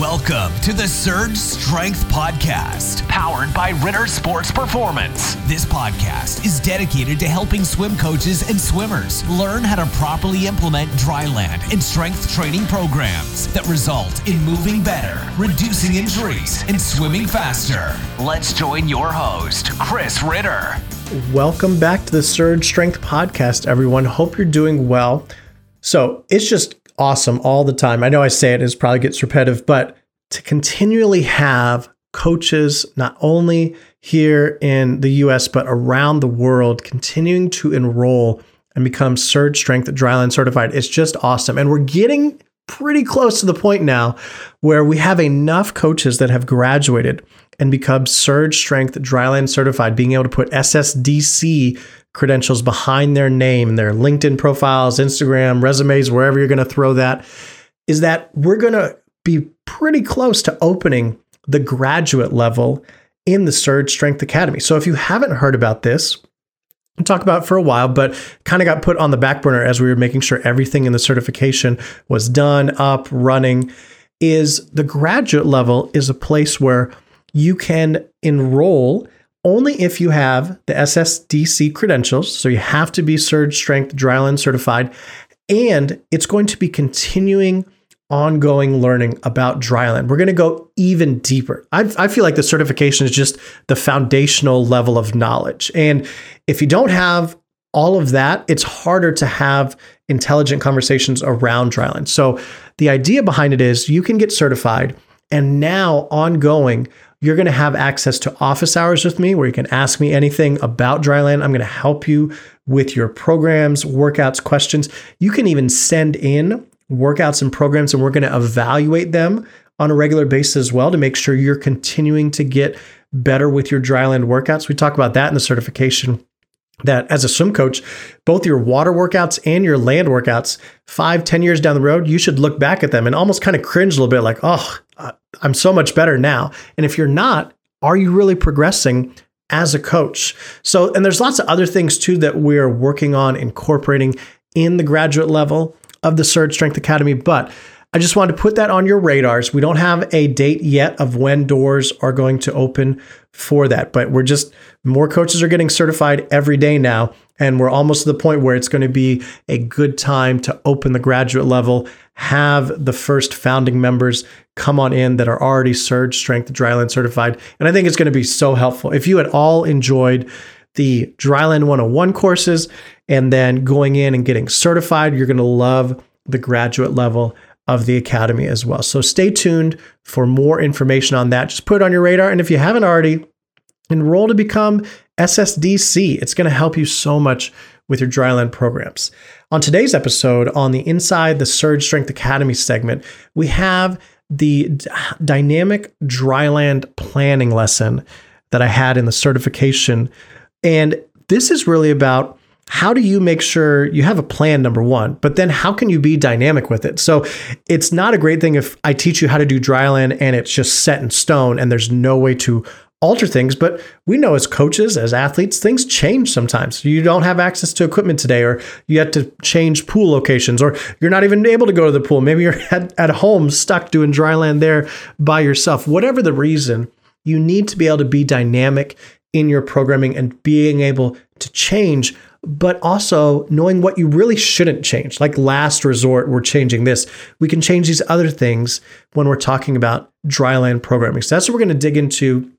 Welcome to the Surge Strength Podcast, powered by Ritter Sports Performance. This podcast is dedicated to helping swim coaches and swimmers learn how to properly implement dryland and strength training programs that result in moving better, reducing injuries, and swimming faster. Let's join your host, Chris Ritter. Welcome back to the Surge Strength Podcast, everyone. Hope you're doing well. So it's just awesome all the time. I know I say it, it probably gets repetitive, but to continually have coaches, not only here in the US, but around the world, continuing to enroll and become Surge Strength Dryland certified, it's just awesome. And we're getting pretty close to the point now where we have enough coaches that have graduated and become Surge Strength Dryland certified, being able to put SSDC credentials behind their name, their LinkedIn profiles, Instagram, resumes, wherever you're going to throw that, is that we're going to be pretty close to opening the graduate level in the Surge Strength Academy. So if you haven't heard about this, talk about it for a while, but kind of got put on the back burner as we were making sure everything in the certification was done, up, running, is the graduate level is a place where you can enroll only if you have the SSDC credentials. So you have to be Surge Strength Dryland certified, and it's going to be continuing ongoing learning about dryland. We're going to go even deeper. I, I, feel like the certification is just the foundational level of knowledge. And if you don't have all of that, it's harder to have intelligent conversations around dryland. So the idea behind it is you can get certified and now ongoing you're going to have access to office hours with me where you can ask me anything about Dryland. I'm going to help you with your programs, workouts, questions. You can even send in workouts and programs, and we're going to evaluate them on a regular basis as well to make sure you're continuing to get better with your Dryland workouts. We talk about that in the certification that as a swim coach, both your water workouts and your land workouts, five, ten years down the road, you should look back at them and almost kind of cringe a little bit like, oh, I'm so much better now. And if you're not, are you really progressing as a coach? So, and there's lots of other things too that we're working on incorporating in the graduate level of the Surge Strength Academy. But I just wanted to put that on your radars. We don't have a date yet of when doors are going to open for that, but we're just more coaches are getting certified every day now. And we're almost to the point where it's going to be a good time to open the graduate level, have the first founding members come on in that are already Surge Strength Dryland certified. And I think it's going to be so helpful. If you at all enjoyed the Dryland 101 courses and then going in and getting certified, you're going to love the graduate level of the Academy as well. So stay tuned for more information on that. Just put it on your radar. And if you haven't already, enroll to become SSDC. It's going to help you so much with your dryland programs. On today's episode, on the Inside the Surge Strength Academy segment, we have the d- dynamic dryland planning lesson that I had in the certification. And this is really about how do you make sure you have a plan number one but then how can you be dynamic with it so it's not a great thing if i teach you how to do dryland and it's just set in stone and there's no way to alter things but we know as coaches as athletes things change sometimes you don't have access to equipment today or you have to change pool locations or you're not even able to go to the pool maybe you're at, at home stuck doing dryland there by yourself whatever the reason you need to be able to be dynamic in your programming and being able to change but also knowing what you really shouldn't change. Like last resort, we're changing this. We can change these other things when we're talking about dryland programming. So that's what we're going to dig into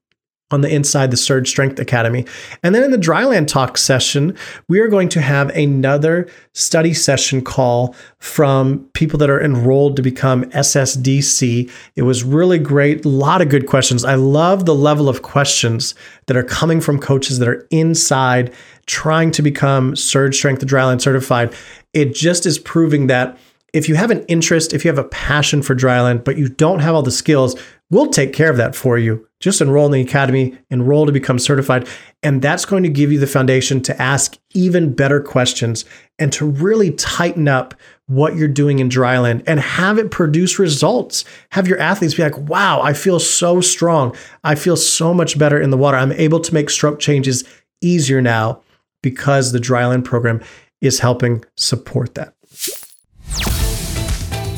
on the inside the Surge Strength Academy. And then in the Dryland Talk session, we are going to have another study session call from people that are enrolled to become SSDC. It was really great, a lot of good questions. I love the level of questions that are coming from coaches that are inside trying to become Surge Strength Dryland certified. It just is proving that if you have an interest, if you have a passion for dryland, but you don't have all the skills, we'll take care of that for you just enroll in the academy, enroll to become certified. And that's going to give you the foundation to ask even better questions and to really tighten up what you're doing in dryland and have it produce results. Have your athletes be like, wow, I feel so strong. I feel so much better in the water. I'm able to make stroke changes easier now because the dryland program is helping support that.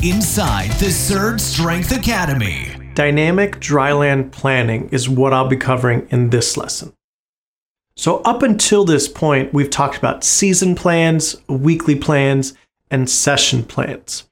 Inside the Surge Strength Academy Dynamic dryland planning is what I'll be covering in this lesson. So, up until this point, we've talked about season plans, weekly plans, and session plans.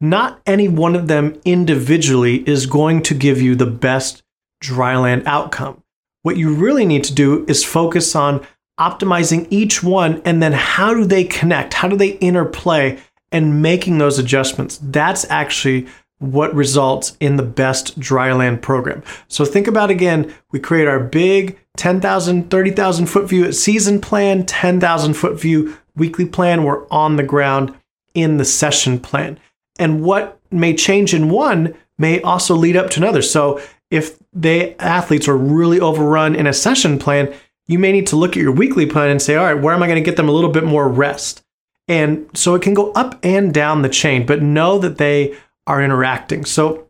Not any one of them individually is going to give you the best dryland outcome. What you really need to do is focus on optimizing each one and then how do they connect? How do they interplay and making those adjustments? That's actually what results in the best dryland program. So think about again, we create our big 10,000, 30,000 foot view at season plan, 10,000 foot view weekly plan. We're on the ground in the session plan. And what may change in one may also lead up to another. So if the athletes are really overrun in a session plan, you may need to look at your weekly plan and say, all right, where am I going to get them a little bit more rest? And so it can go up and down the chain, but know that they are interacting. So,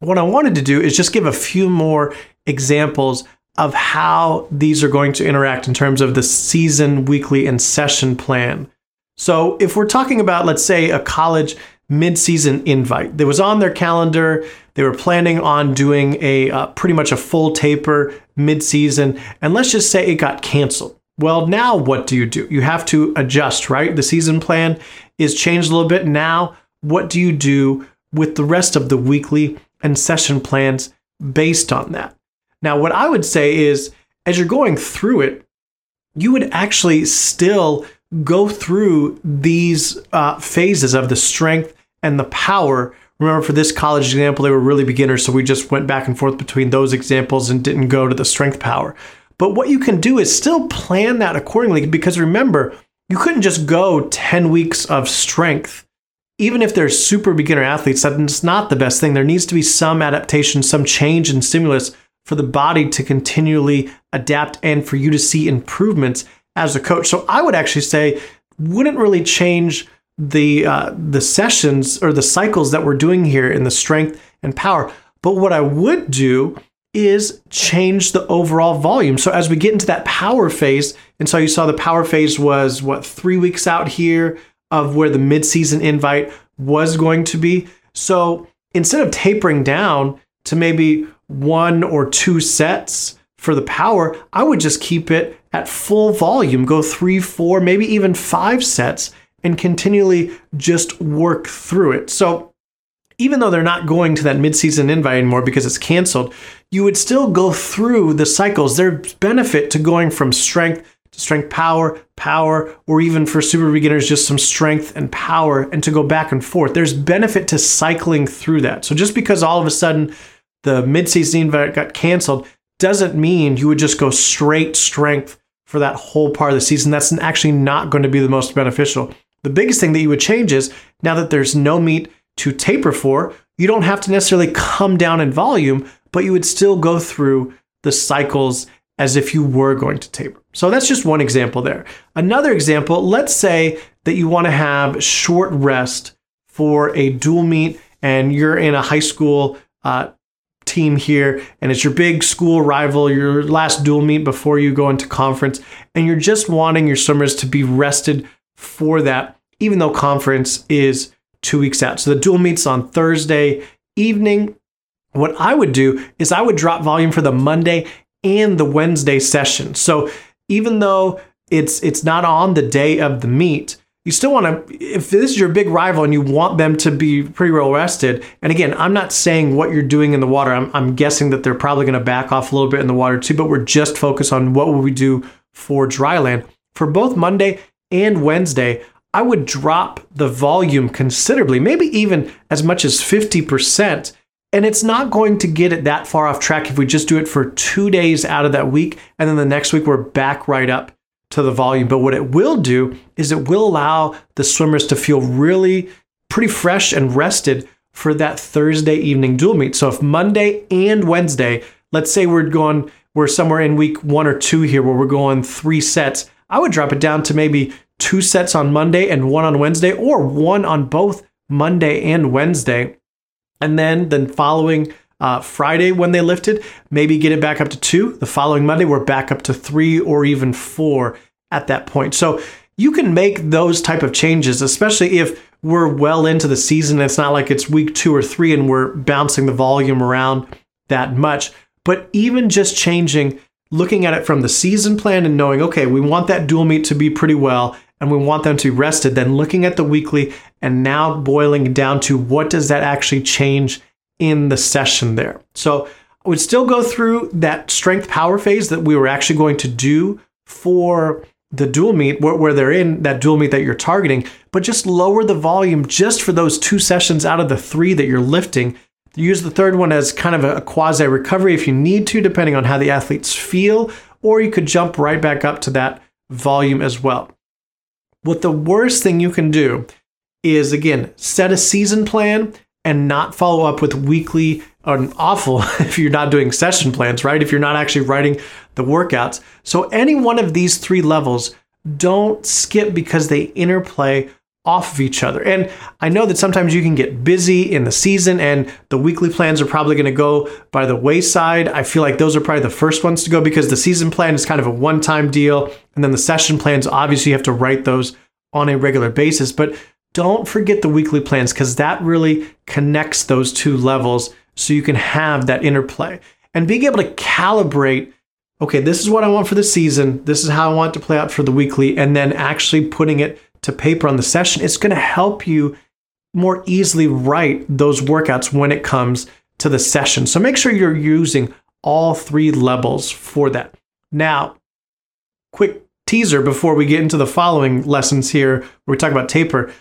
what I wanted to do is just give a few more examples of how these are going to interact in terms of the season, weekly, and session plan. So, if we're talking about, let's say, a college mid-season invite that was on their calendar, they were planning on doing a uh, pretty much a full taper mid-season, and let's just say it got canceled. Well, now what do you do? You have to adjust, right? The season plan is changed a little bit. Now, what do you do with the rest of the weekly and session plans based on that? Now, what I would say is as you're going through it, you would actually still go through these uh, phases of the strength and the power. Remember, for this college example, they were really beginners, so we just went back and forth between those examples and didn't go to the strength power. But what you can do is still plan that accordingly because remember, you couldn't just go 10 weeks of strength. Even if they're super beginner athletes, that's not the best thing. There needs to be some adaptation, some change in stimulus for the body to continually adapt and for you to see improvements as a coach. So I would actually say wouldn't really change the uh, the sessions or the cycles that we're doing here in the strength and power. But what I would do is change the overall volume. So as we get into that power phase, and so you saw the power phase was what three weeks out here of where the midseason invite was going to be. So instead of tapering down to maybe one or two sets for the power, I would just keep it at full volume, go three, four, maybe even five sets, and continually just work through it. So even though they're not going to that midseason invite anymore because it's canceled, you would still go through the cycles. There's benefit to going from strength strength power, power, or even for super beginners, just some strength and power, and to go back and forth. There's benefit to cycling through that. So just because all of a sudden the midseason invite got canceled doesn't mean you would just go straight strength for that whole part of the season. That's actually not going to be the most beneficial. The biggest thing that you would change is now that there's no meet to taper for, you don't have to necessarily come down in volume, but you would still go through the cycles as if you were going to taper. So that's just one example there. Another example, let's say that you want to have short rest for a dual meet and you're in a high school uh, team here and it's your big school rival, your last dual meet before you go into conference, and you're just wanting your swimmers to be rested for that, even though conference is two weeks out. So the dual meets on Thursday evening. What I would do is I would drop volume for the Monday and the Wednesday session. So even though it's it's not on the day of the meet, you still want to if this is your big rival and you want them to be pretty well rested and again i'm not saying what you're doing in the water i'm, I'm guessing that they're probably going to back off a little bit in the water too but we're just focused on what will we do for dry land for both monday and wednesday I would drop the volume considerably, maybe even as much as 50%. And it's not going to get it that far off track if we just do it for two days out of that week. And then the next week, we're back right up to the volume. But what it will do is it will allow the swimmers to feel really pretty fresh and rested for that Thursday evening dual meet. So if Monday and Wednesday, let's say we're going, we're somewhere in week one or two here where we're going three sets, I would drop it down to maybe two sets on Monday and one on Wednesday, or one on both Monday and Wednesday. And then the following uh, Friday, when they lifted, maybe get it back up to two. The following Monday, we're back up to three or even four at that point. So you can make those type of changes, especially if we're well into the season. It's not like it's week two or three and we're bouncing the volume around that much. But even just changing, looking at it from the season plan and knowing, okay, we want that dual meet to be pretty well and we want them to be rested, then looking at the weekly and now boiling down to what does that actually change in the session there. So I would still go through that strength power phase that we were actually going to do for the dual meet where, where, they're in that dual meet that you're targeting, but just lower the volume just for those two sessions out of the three that you're lifting. Use the third one as kind of a, a quasi recovery if you need to, depending on how the athletes feel, or you could jump right back up to that volume as well. What the worst thing you can do is again set a season plan and not follow up with weekly or awful if you're not doing session plans, right? If you're not actually writing the workouts. So any one of these three levels, don't skip because they interplay off of each other. And I know that sometimes you can get busy in the season and the weekly plans are probably going to go by the wayside. I feel like those are probably the first ones to go because the season plan is kind of a one time deal. And then the session plans, obviously, you have to write those on a regular basis. But don't forget the weekly plans because that really connects those two levels so you can have that interplay and being able to calibrate okay, this is what I want for the season. This is how I want to play out for the weekly. And then actually putting it to paper on the session, it's going to help you more easily write those workouts when it comes to the session. So make sure you're using all three levels for that. Now, quick teaser before we get into the following lessons here, where we talk about taper.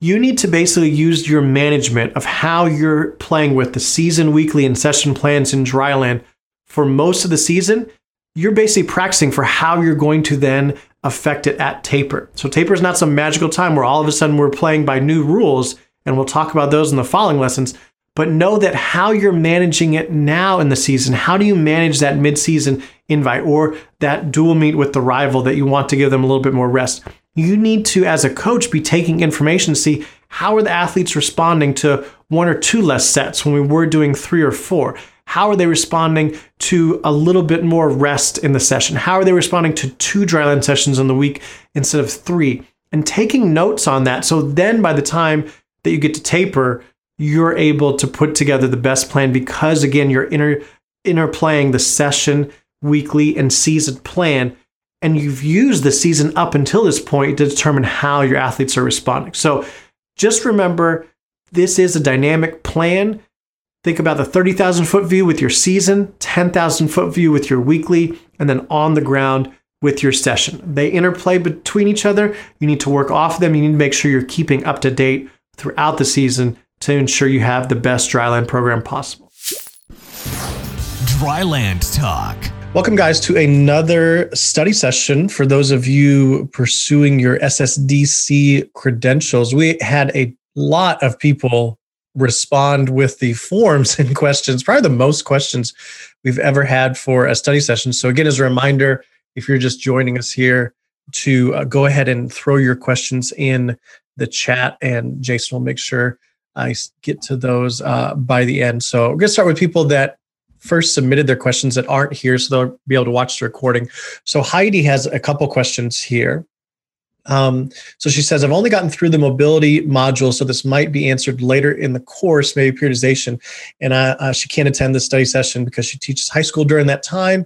You need to basically use your management of how you're playing with the season, weekly, and session plans in dryland for most of the season you're basically practicing for how you're going to then affect it at taper. So taper is not some magical time where all of a sudden we're playing by new rules, and we'll talk about those in the following lessons. But know that how you're managing it now in the season, how do you manage that mid-season invite or that dual meet with the rival that you want to give them a little bit more rest? You need to, as a coach, be taking information to see how are the athletes responding to one or two less sets when we were doing three or four how are they responding to a little bit more rest in the session? How are they responding to two dryland sessions in the week instead of three? And taking notes on that. So then by the time that you get to taper, you're able to put together the best plan because again, you're inter interplaying the session, weekly, and season plan. And you've used the season up until this point to determine how your athletes are responding. So just remember this is a dynamic plan Think about the 30,000 foot view with your season, 10,000 foot view with your weekly, and then on the ground with your session. They interplay between each other. You need to work off them. You need to make sure you're keeping up to date throughout the season to ensure you have the best dryland program possible. Dryland Talk. Welcome, guys, to another study session for those of you pursuing your SSDC credentials. We had a lot of people respond with the forms and questions, probably the most questions we've ever had for a study session. So, again, as a reminder, if you're just joining us here, to uh, go ahead and throw your questions in the chat, and Jason will make sure I get to those uh, by the end. So, we're going to start with people that first submitted their questions that aren't here, so they'll be able to watch the recording. So, Heidi has a couple questions here. Um, so she says, I've only gotten through the mobility module, so this might be answered later in the course, maybe periodization. And uh, uh, she can't attend the study session because she teaches high school during that time.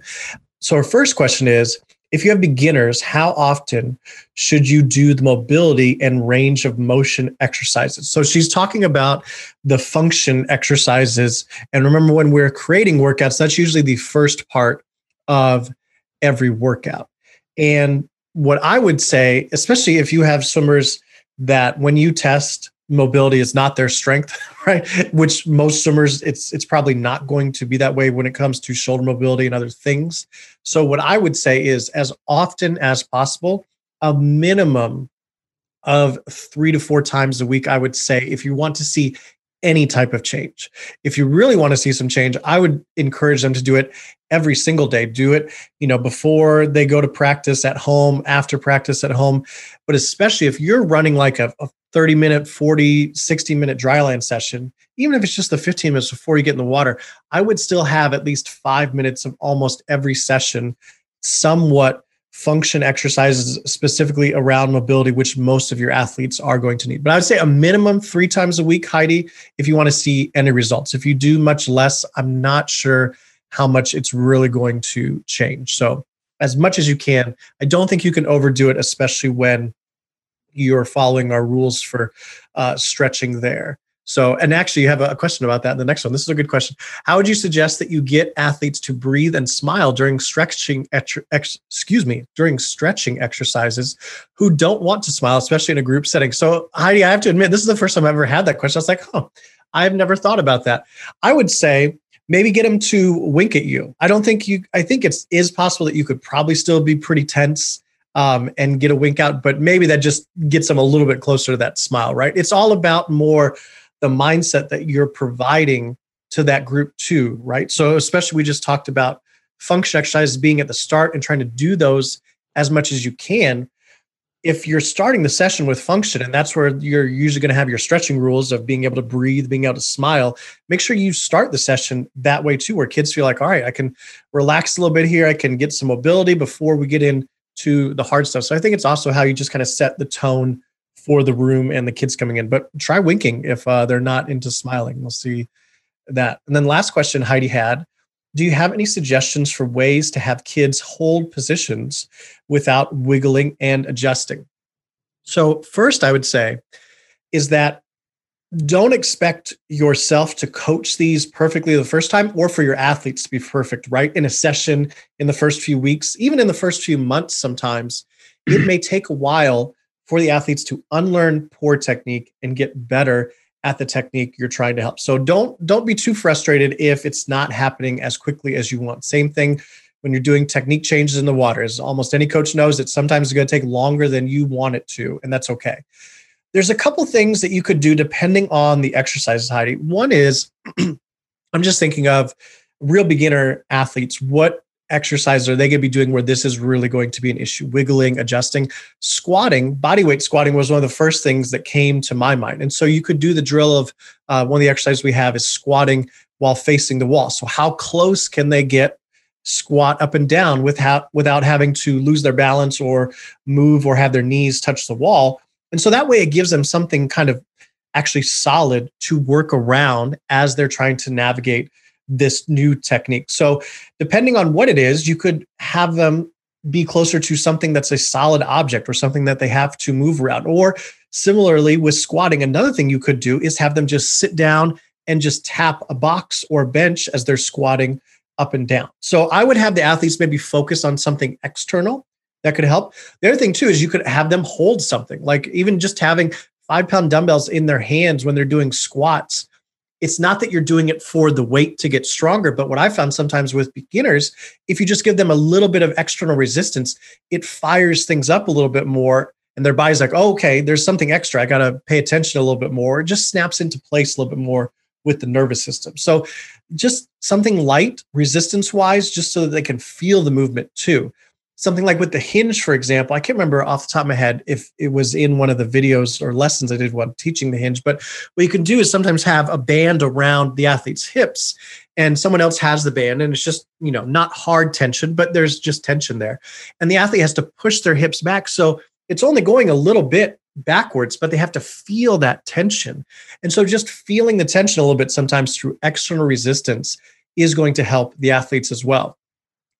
So her first question is, if you have beginners, how often should you do the mobility and range of motion exercises? So she's talking about the function exercises. And remember, when we're creating workouts, that's usually the first part of every workout. And what I would say, especially if you have swimmers that when you test mobility is not their strength, right? Which most swimmers, it's it's probably not going to be that way when it comes to shoulder mobility and other things. So what I would say is as often as possible, a minimum of three to four times a week, I would say, if you want to see any type of change. If you really want to see some change, I would encourage them to do it every single day. Do it, you know, before they go to practice at home, after practice at home. But especially if you're running like a, a 30 minute, 40, 60 minute dryland session, even if it's just the 15 minutes before you get in the water, I would still have at least five minutes of almost every session somewhat function exercises specifically around mobility, which most of your athletes are going to need. But I would say a minimum three times a week, Heidi, if you want to see any results. If you do much less, I'm not sure how much it's really going to change. So, as much as you can, I don't think you can overdo it, especially when you're following our rules for uh, stretching there. So, and actually, you have a question about that in the next one. This is a good question. How would you suggest that you get athletes to breathe and smile during stretching, ex, excuse me, during stretching exercises who don't want to smile, especially in a group setting? So, Heidi, I have to admit, this is the first time I've ever had that question. I was like, oh, I've never thought about that. I would say maybe get them to wink at you. I don't think you, I think it's is possible that you could probably still be pretty tense um, and get a wink out, but maybe that just gets them a little bit closer to that smile, right? It's all about more the mindset that you're providing to that group too, right? So especially we just talked about function exercises being at the start and trying to do those as much as you can. If you're starting the session with function, and that's where you're usually going to have your stretching rules of being able to breathe, being able to smile, make sure you start the session that way too, where kids feel like, all right, I can relax a little bit here. I can get some mobility before we get into the hard stuff. So I think it's also how you just kind of set the tone for the room and the kids coming in. But try winking if uh, they're not into smiling. We'll see that. And then last question Heidi had Do you have any suggestions for ways to have kids hold positions without wiggling and adjusting? So, first, I would say is that don't expect yourself to coach these perfectly the first time or for your athletes to be perfect, right? In a session in the first few weeks, even in the first few months, sometimes it may take a while for the athletes to unlearn poor technique and get better at the technique you're trying to help. So don't don't be too frustrated if it's not happening as quickly as you want. Same thing when you're doing technique changes in the water. As almost any coach knows, that sometimes it's going to take longer than you want it to, and that's okay. There's a couple things that you could do depending on the exercises, Heidi. One is I'm just thinking of real beginner athletes. What exercises are they going to be doing where this is really going to be an issue? Wiggling, adjusting, squatting, body weight squatting was one of the first things that came to my mind. And so you could do the drill of uh, one of the exercises we have is squatting while facing the wall. So how close can they get squat up and down without without having to lose their balance or move or have their knees touch the wall? And so that way it gives them something kind of actually solid to work around as they're trying to navigate this new technique. So, depending on what it is, you could have them be closer to something that's a solid object or something that they have to move around. Or similarly, with squatting, another thing you could do is have them just sit down and just tap a box or bench as they're squatting up and down. So, I would have the athletes maybe focus on something external that could help. The other thing, too, is you could have them hold something, like even just having five pound dumbbells in their hands when they're doing squats it's not that you're doing it for the weight to get stronger, but what I found sometimes with beginners, if you just give them a little bit of external resistance, it fires things up a little bit more. And their body's like, oh, okay, there's something extra. I got to pay attention a little bit more. It just snaps into place a little bit more with the nervous system. So just something light, resistance wise, just so that they can feel the movement too something like with the hinge, for example, I can't remember off the top of my head if it was in one of the videos or lessons I did while teaching the hinge, but what you can do is sometimes have a band around the athlete's hips and someone else has the band and it's just, you know, not hard tension, but there's just tension there. And the athlete has to push their hips back. So it's only going a little bit backwards, but they have to feel that tension. And so just feeling the tension a little bit sometimes through external resistance is going to help the athletes as well.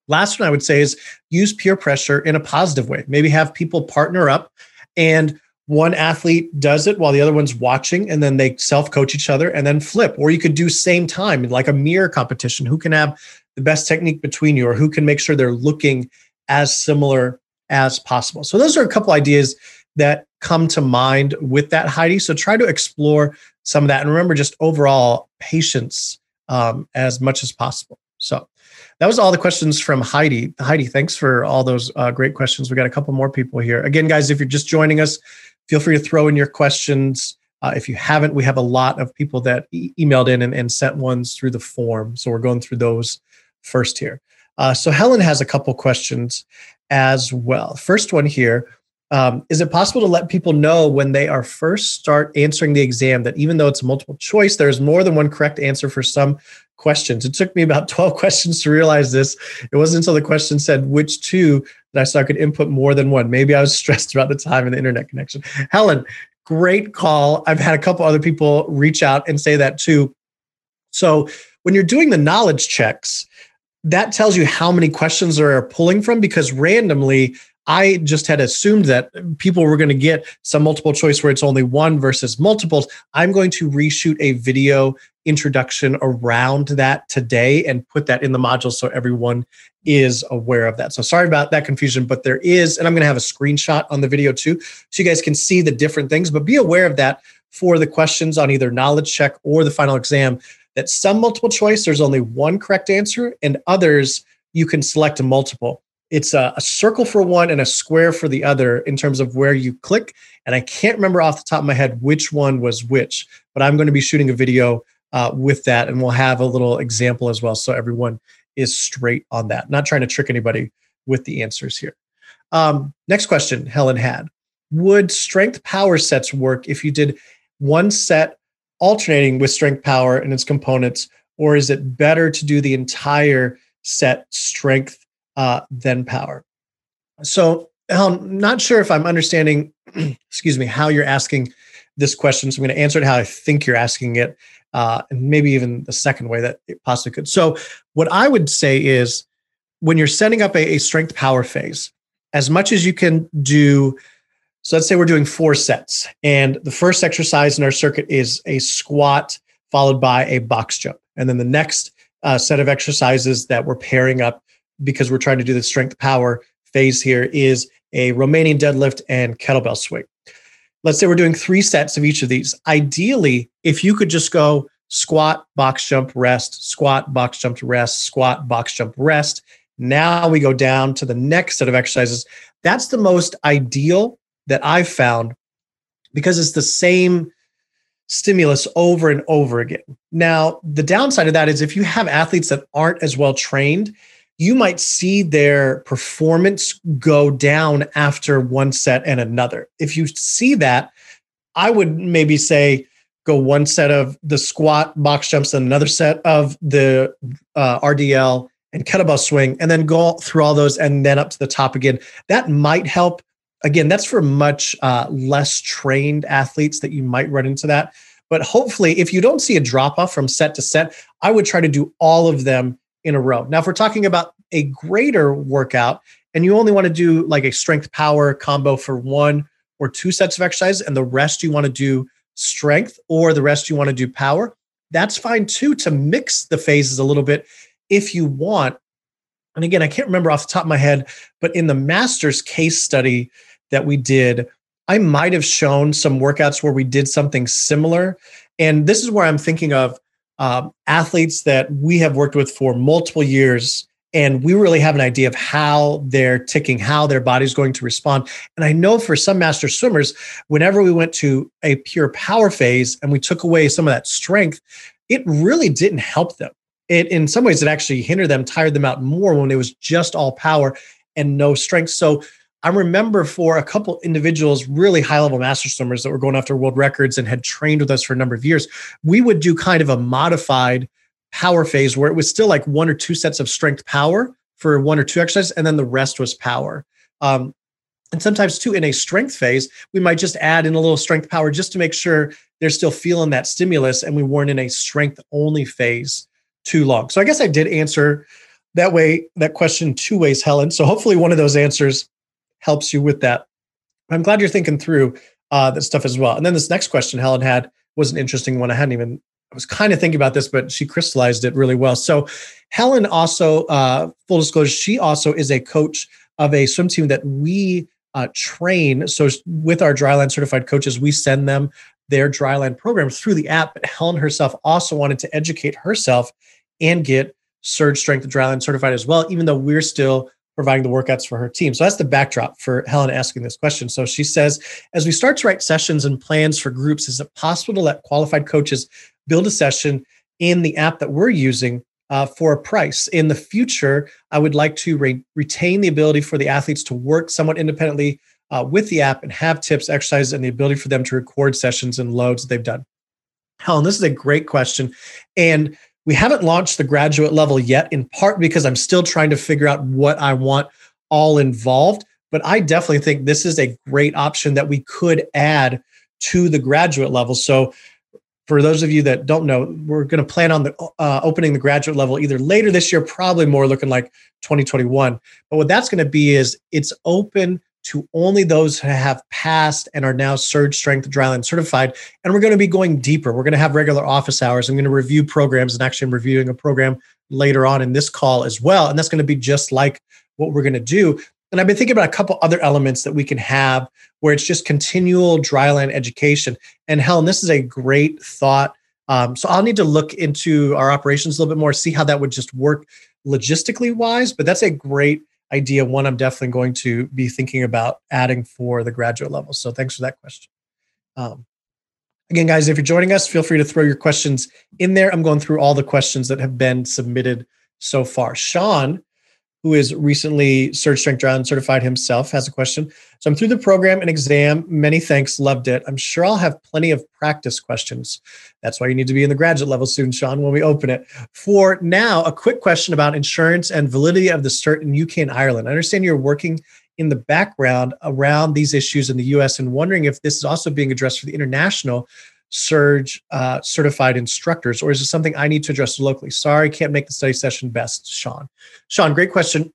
Last one I would say is use peer pressure in a positive way. Maybe have people partner up and one athlete does it while the other one's watching and then they self coach each other and then flip. Or you could do same time like a mirror competition. Who can have the best technique between you or who can make sure they're looking as similar as possible. So those are a couple ideas that come to mind with that heidi. So try to explore some of that and remember just overall patience um, as much as possible so that was all the questions from Heidi. Heidi, thanks for all those uh, great questions. We got a couple more people here. Again, guys, if you're just joining us, feel free to throw in your questions. Uh, if you haven't, we have a lot of people that e- emailed in and, and, sent ones through the form. So we're going through those first here. Uh, so Helen has a couple questions as well. First one here Um, is it possible to let people know when they are first start answering the exam that even though it's multiple choice, there's more than one correct answer for some questions? It took me about 12 questions to realize this. It wasn't until the question said which two that I saw I could input more than one. Maybe I was stressed about the time and the internet connection. Helen, great call. I've had a couple other people reach out and say that too. So when you're doing the knowledge checks, that tells you how many questions are pulling from because randomly I just had assumed that people were going to get some multiple choice where it's only one versus multiples. I'm going to reshoot a video introduction around that today and put that in the module so everyone is aware of that. So sorry about that confusion, but there is, and I'm going to have a screenshot on the video too, so you guys can see the different things, but be aware of that for the questions on either knowledge check or the final exam that some multiple choice, there's only one correct answer, and others, you can select a multiple it's a, a, circle for one and a square for the other in terms of where you click. And I can't remember off the top of my head which one was which, but I'm going to be shooting a video uh, with that and we'll have a little example as well. So everyone is straight on that. Not trying to trick anybody with the answers here. Um, next question Helen had Would strength power sets work if you did one set alternating with strength power and its components, or is it better to do the entire set strength uh, than power. So, I'm not sure if I'm understanding, excuse me, how you're asking this question. So, I'm going to answer it how I think you're asking it, uh, and maybe even the second way that it possibly could. So, what I would say is when you're setting up a, a strength power phase, as much as you can do so let's say we're doing four sets, and the first exercise in our circuit is a squat followed by a box jump. And then the next uh, set of exercises that we're pairing up because we're trying to do the strength power phase here is a Romanian deadlift and kettlebell swing. Let's say we're doing three sets of each of these. Ideally, if you could just go squat, box jump, rest, squat, box jump, rest, squat, box jump, rest. Now we go down to the next set of exercises. That's the most ideal that I've found because it's the same stimulus over and over again. Now, the downside of that is if you have athletes that aren't as well trained, you might see their performance go down after one set and another. If you see that, I would maybe say go one set of the squat box jumps and another set of the uh, RDL and kettlebell swing, and then go through all those and then up to the top again. That might help. Again, that's for much uh, less trained athletes that you might run into that. But hopefully, if you don't see a drop off from set to set, I would try to do all of them in a row. Now, if we're talking about a greater workout and you only want to do like a strength power combo for one or two sets of exercise and the rest you want to do strength or the rest you want to do power, that's fine too to mix the phases a little bit if you want. And again, I can't remember off the top of my head, but in the master's case study that we did, I might have shown some workouts where we did something similar. And this is where I'm thinking of um, athletes that we have worked with for multiple years and we really have an idea of how they're ticking, how their body's going to respond. And I know for some master swimmers, whenever we went to a pure power phase and we took away some of that strength, it really didn't help them. It, in some ways, it actually hindered them, tired them out more when it was just all power and no strength. So I remember for a couple individuals, really high level master swimmers that were going after world records and had trained with us for a number of years, we would do kind of a modified power phase where it was still like one or two sets of strength power for one or two exercises, and then the rest was power. Um, and sometimes too, in a strength phase, we might just add in a little strength power just to make sure they're still feeling that stimulus and we weren't in a strength only phase too long. So I guess I did answer that way, that question two ways, Helen. So hopefully one of those answers helps you with that. I'm glad you're thinking through uh, that stuff as well. And then this next question Helen had was an interesting one. I hadn't even, I was kind of thinking about this, but she crystallized it really well. So Helen also, uh, full disclosure, she also is a coach of a swim team that we uh, train. So with our dryland certified coaches, we send them their dryland program through the app. But Helen herself also wanted to educate herself and get surge strength dryland certified as well, even though we're still providing the workouts for her team. So that's the backdrop for Helen asking this question. So she says, as we start to write sessions and plans for groups, is it possible to let qualified coaches build a session in the app that we're using uh, for a price? In the future, I would like to re- retain the ability for the athletes to work somewhat independently uh, with the app and have tips, exercises, and the ability for them to record sessions and loads that they've done? Helen, this is a great question. And we haven't launched the graduate level yet, in part because I'm still trying to figure out what I want all involved. But I definitely think this is a great option that we could add to the graduate level. So, for those of you that don't know, we're going to plan on the uh, opening the graduate level either later this year, probably more looking like 2021. But what that's going to be is it's open to only those who have passed and are now surge strength dryland certified. And we're going to be going deeper. We're going to have regular office hours. I'm going to review programs and actually i'm reviewing a program later on in this call as well. And that's going to be just like what we're going to do. And i've been thinking about a couple other elements that we can have where it's just continual dryland education. And helen this is a great thought. Um, so i'll need to look into our operations a little bit more see how that would just work logistically wise but that's a great idea one i'm definitely going to be thinking about adding for the graduate level. So thanks for that question. Um, again guys if you're joining us feel free to throw your questions in there. I'm going through all the questions that have been submitted so far. Sean who is recently Surge Strength Dryland certified himself, has a question. So I'm through the program and exam. Many thanks, loved it. I'm sure I'll have plenty of practice questions. That's why you need to be in the graduate level soon, Sean, when we open it. For now, a quick question about insurance and validity of the cert in UK and Ireland. I understand you're working in the background around these issues in the US and wondering if this is also being addressed for the international surge uh, certified instructors, or is it something I need to address locally? Sorry, can't make the study session best, Sean. Sean, great question.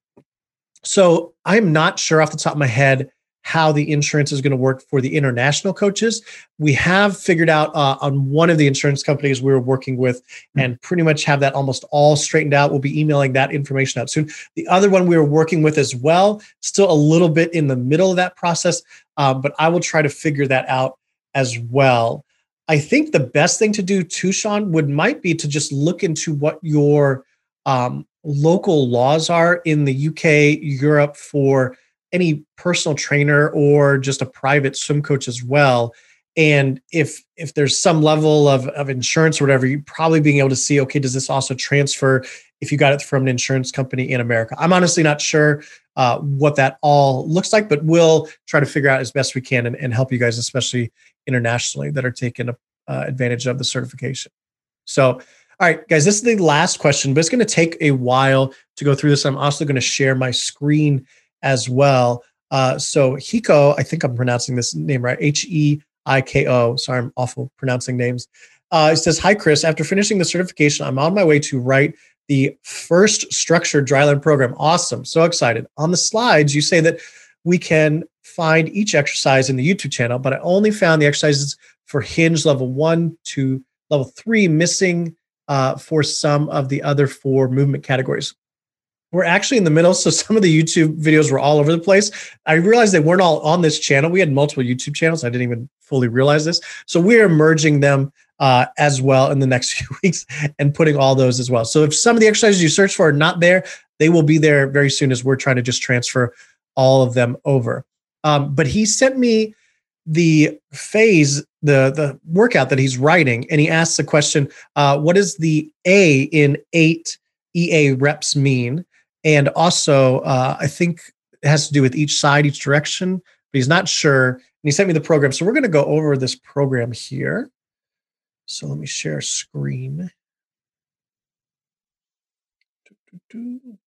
So I'm not sure off the top of my head how the insurance is going to work for the international coaches. We have figured out uh, on one of the insurance companies we were working with hmm. and pretty much have that almost all straightened out. We'll be emailing that information out soon. The other one we were working with as well, still a little bit in the middle of that process, um, but I will try to figure that out as well. I think the best thing to do too, Sean, would might be to just look into what your um, local laws are in the UK, Europe for any personal trainer or just a private swim coach as well. And if if there's some level of, of insurance or whatever, you probably being able to see, okay, does this also transfer if you got it from an insurance company in America? I'm honestly not sure uh, what that all looks like, but we'll try to figure out as best we can and, and help you guys, especially internationally that are taking uh, advantage of the certification. So, all right, guys, this is the last question, but it's going to take a while to go through this. I'm also going to share my screen as well. Uh, so, Hiko, I think I'm pronouncing this name right, H E I K O. Sorry, I'm awful pronouncing names. Uh, it says, Hi, Chris. After finishing the certification, I'm on my way to write the first structured dryland program. Awesome. So excited. On the slides, you say that we can find each exercise in the YouTube channel, but I only found the exercises for hinge level one to level three missing uh, for some of the other four movement categories. We're actually in the middle, so some of the YouTube videos were all over the place. I realized they weren't all on this channel. We had multiple YouTube channels. I didn't even fully realize this. So we are merging them uh, as well in the next few weeks and putting all those as well. So if some of the exercises you search for are not there, they will be there very soon as we're trying to just transfer all of them over. Um, but he sent me the phase, the the workout that he's writing, and he asks the question, uh, "What does the A in eight EA reps mean?" And also, uh, I think it has to do with each side, each direction, but he's not sure. And he sent me the program, so we're going to go over this program here. So let me share screen. All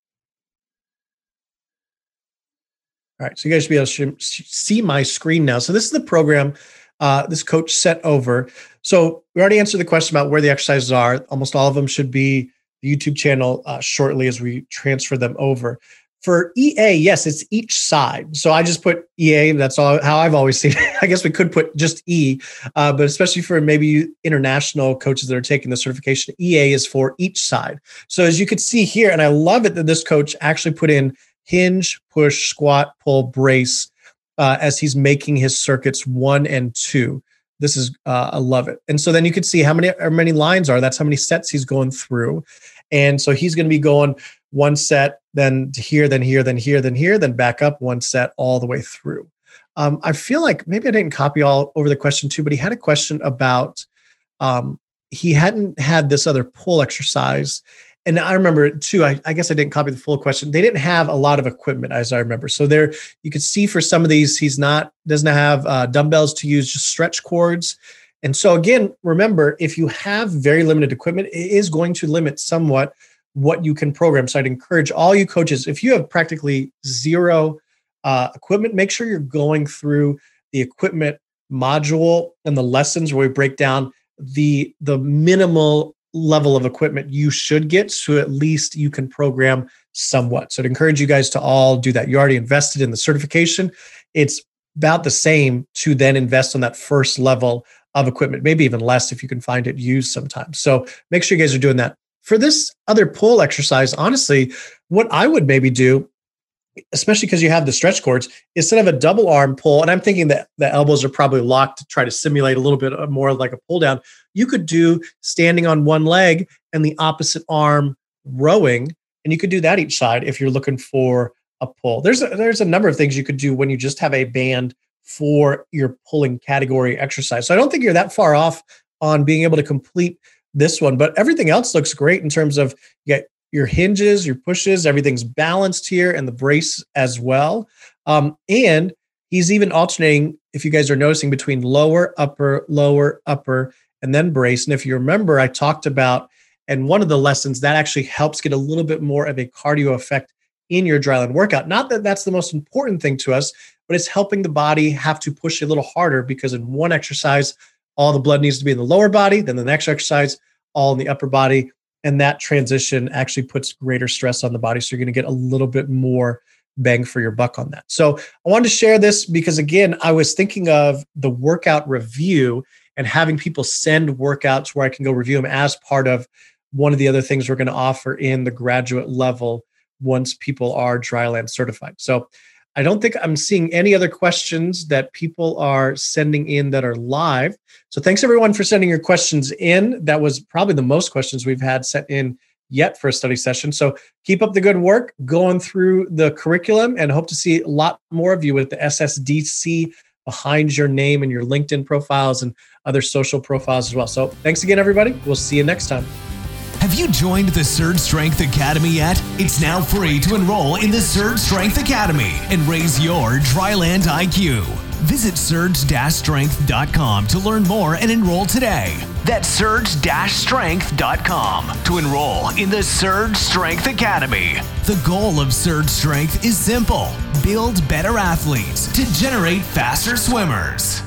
right, so you guys should be able to see my screen now. So this is the program uh, this coach sent over. So we already answered the question about where the exercises are. Almost all of them should be the YouTube channel uh, shortly as we transfer them over. For EA, yes, it's each side. So I just put EA. That's all how I've always seen it. I guess we could put just E, uh, but especially for maybe international coaches that are taking the certification, EA is for each side. So as you can see here, and I love it that this coach actually put in hinge, push, squat, pull, brace uh, as he's making his circuits one and two. This is uh, I love it. And so then you can see how many how many lines are. That's how many sets he's going through. And so he's going to be going one set, then here, then here, then here, then here, then back up one set all the way through. Um, I feel like maybe I didn't copy all over the question too, but he had a question about um, he hadn't had this other pull exercise and I remember too, I, I, guess I didn't copy the full question. They didn't have a lot of equipment as I remember. So there, you could see for some of these, he's not, doesn't have uh, dumbbells to use, just stretch cords. And so again, remember, if you have very limited equipment, it is going to limit somewhat what you can program. So I'd encourage all you coaches, if you have practically zero uh, equipment, make sure you're going through the equipment module and the lessons where we break down the the minimal level of equipment you should get so at least you can program somewhat. So I'd encourage you guys to all do that. You already invested in the certification. It's about the same to then invest on that first level of equipment, maybe even less if you can find it used sometimes. So make sure you guys are doing that. For this other pull exercise, honestly, what I would maybe do, especially because you have the stretch cords, instead of a double arm pull, and I'm thinking that the elbows are probably locked to try to simulate a little bit uh, more like a pull down, you could do standing on one leg and the opposite arm rowing. And you could do that each side if you're looking for a pull. There's a, there's a number of things you could do when you just have a band for your pulling category exercise. So I don't think you're that far off on being able to complete this one, but everything else looks great in terms of you get your hinges, your pushes, everything's balanced here, and the brace as well. Um, and he's even alternating, if you guys are noticing, between lower, upper, lower, upper, and then brace. And if you remember, I talked about, and one of the lessons that actually helps get a little bit more of a cardio effect in your dryland workout. Not that that's the most important thing to us, but it's helping the body have to push a little harder because in one exercise, all the blood needs to be in the lower body, then the next exercise, all in the upper body. And that transition actually puts greater stress on the body. So you're going to get a little bit more bang for your buck on that. So I wanted to share this because, again, I was thinking of the workout review and having people send workouts where I can go review them as part of one of the other things we're going to offer in the graduate level once people are dryland certified. So I don't think I'm seeing any other questions that people are sending in that are live. So thanks everyone for sending your questions in. That was probably the most questions we've had sent in yet for a study session. So keep up the good work going through the curriculum and hope to see a lot more of you with the SSDC behind your name and your LinkedIn profiles and other social profiles as well. So thanks again, everybody. We'll see you next time. Have you joined the Surge Strength Academy yet? It's now free to enroll in the Surge Strength Academy and raise your dryland IQ. Visit surge-strength.com to learn more and enroll today. That's surge-strength.com to enroll in the Surge Strength Academy. The goal of Surge Strength is simple build better athletes to generate faster swimmers.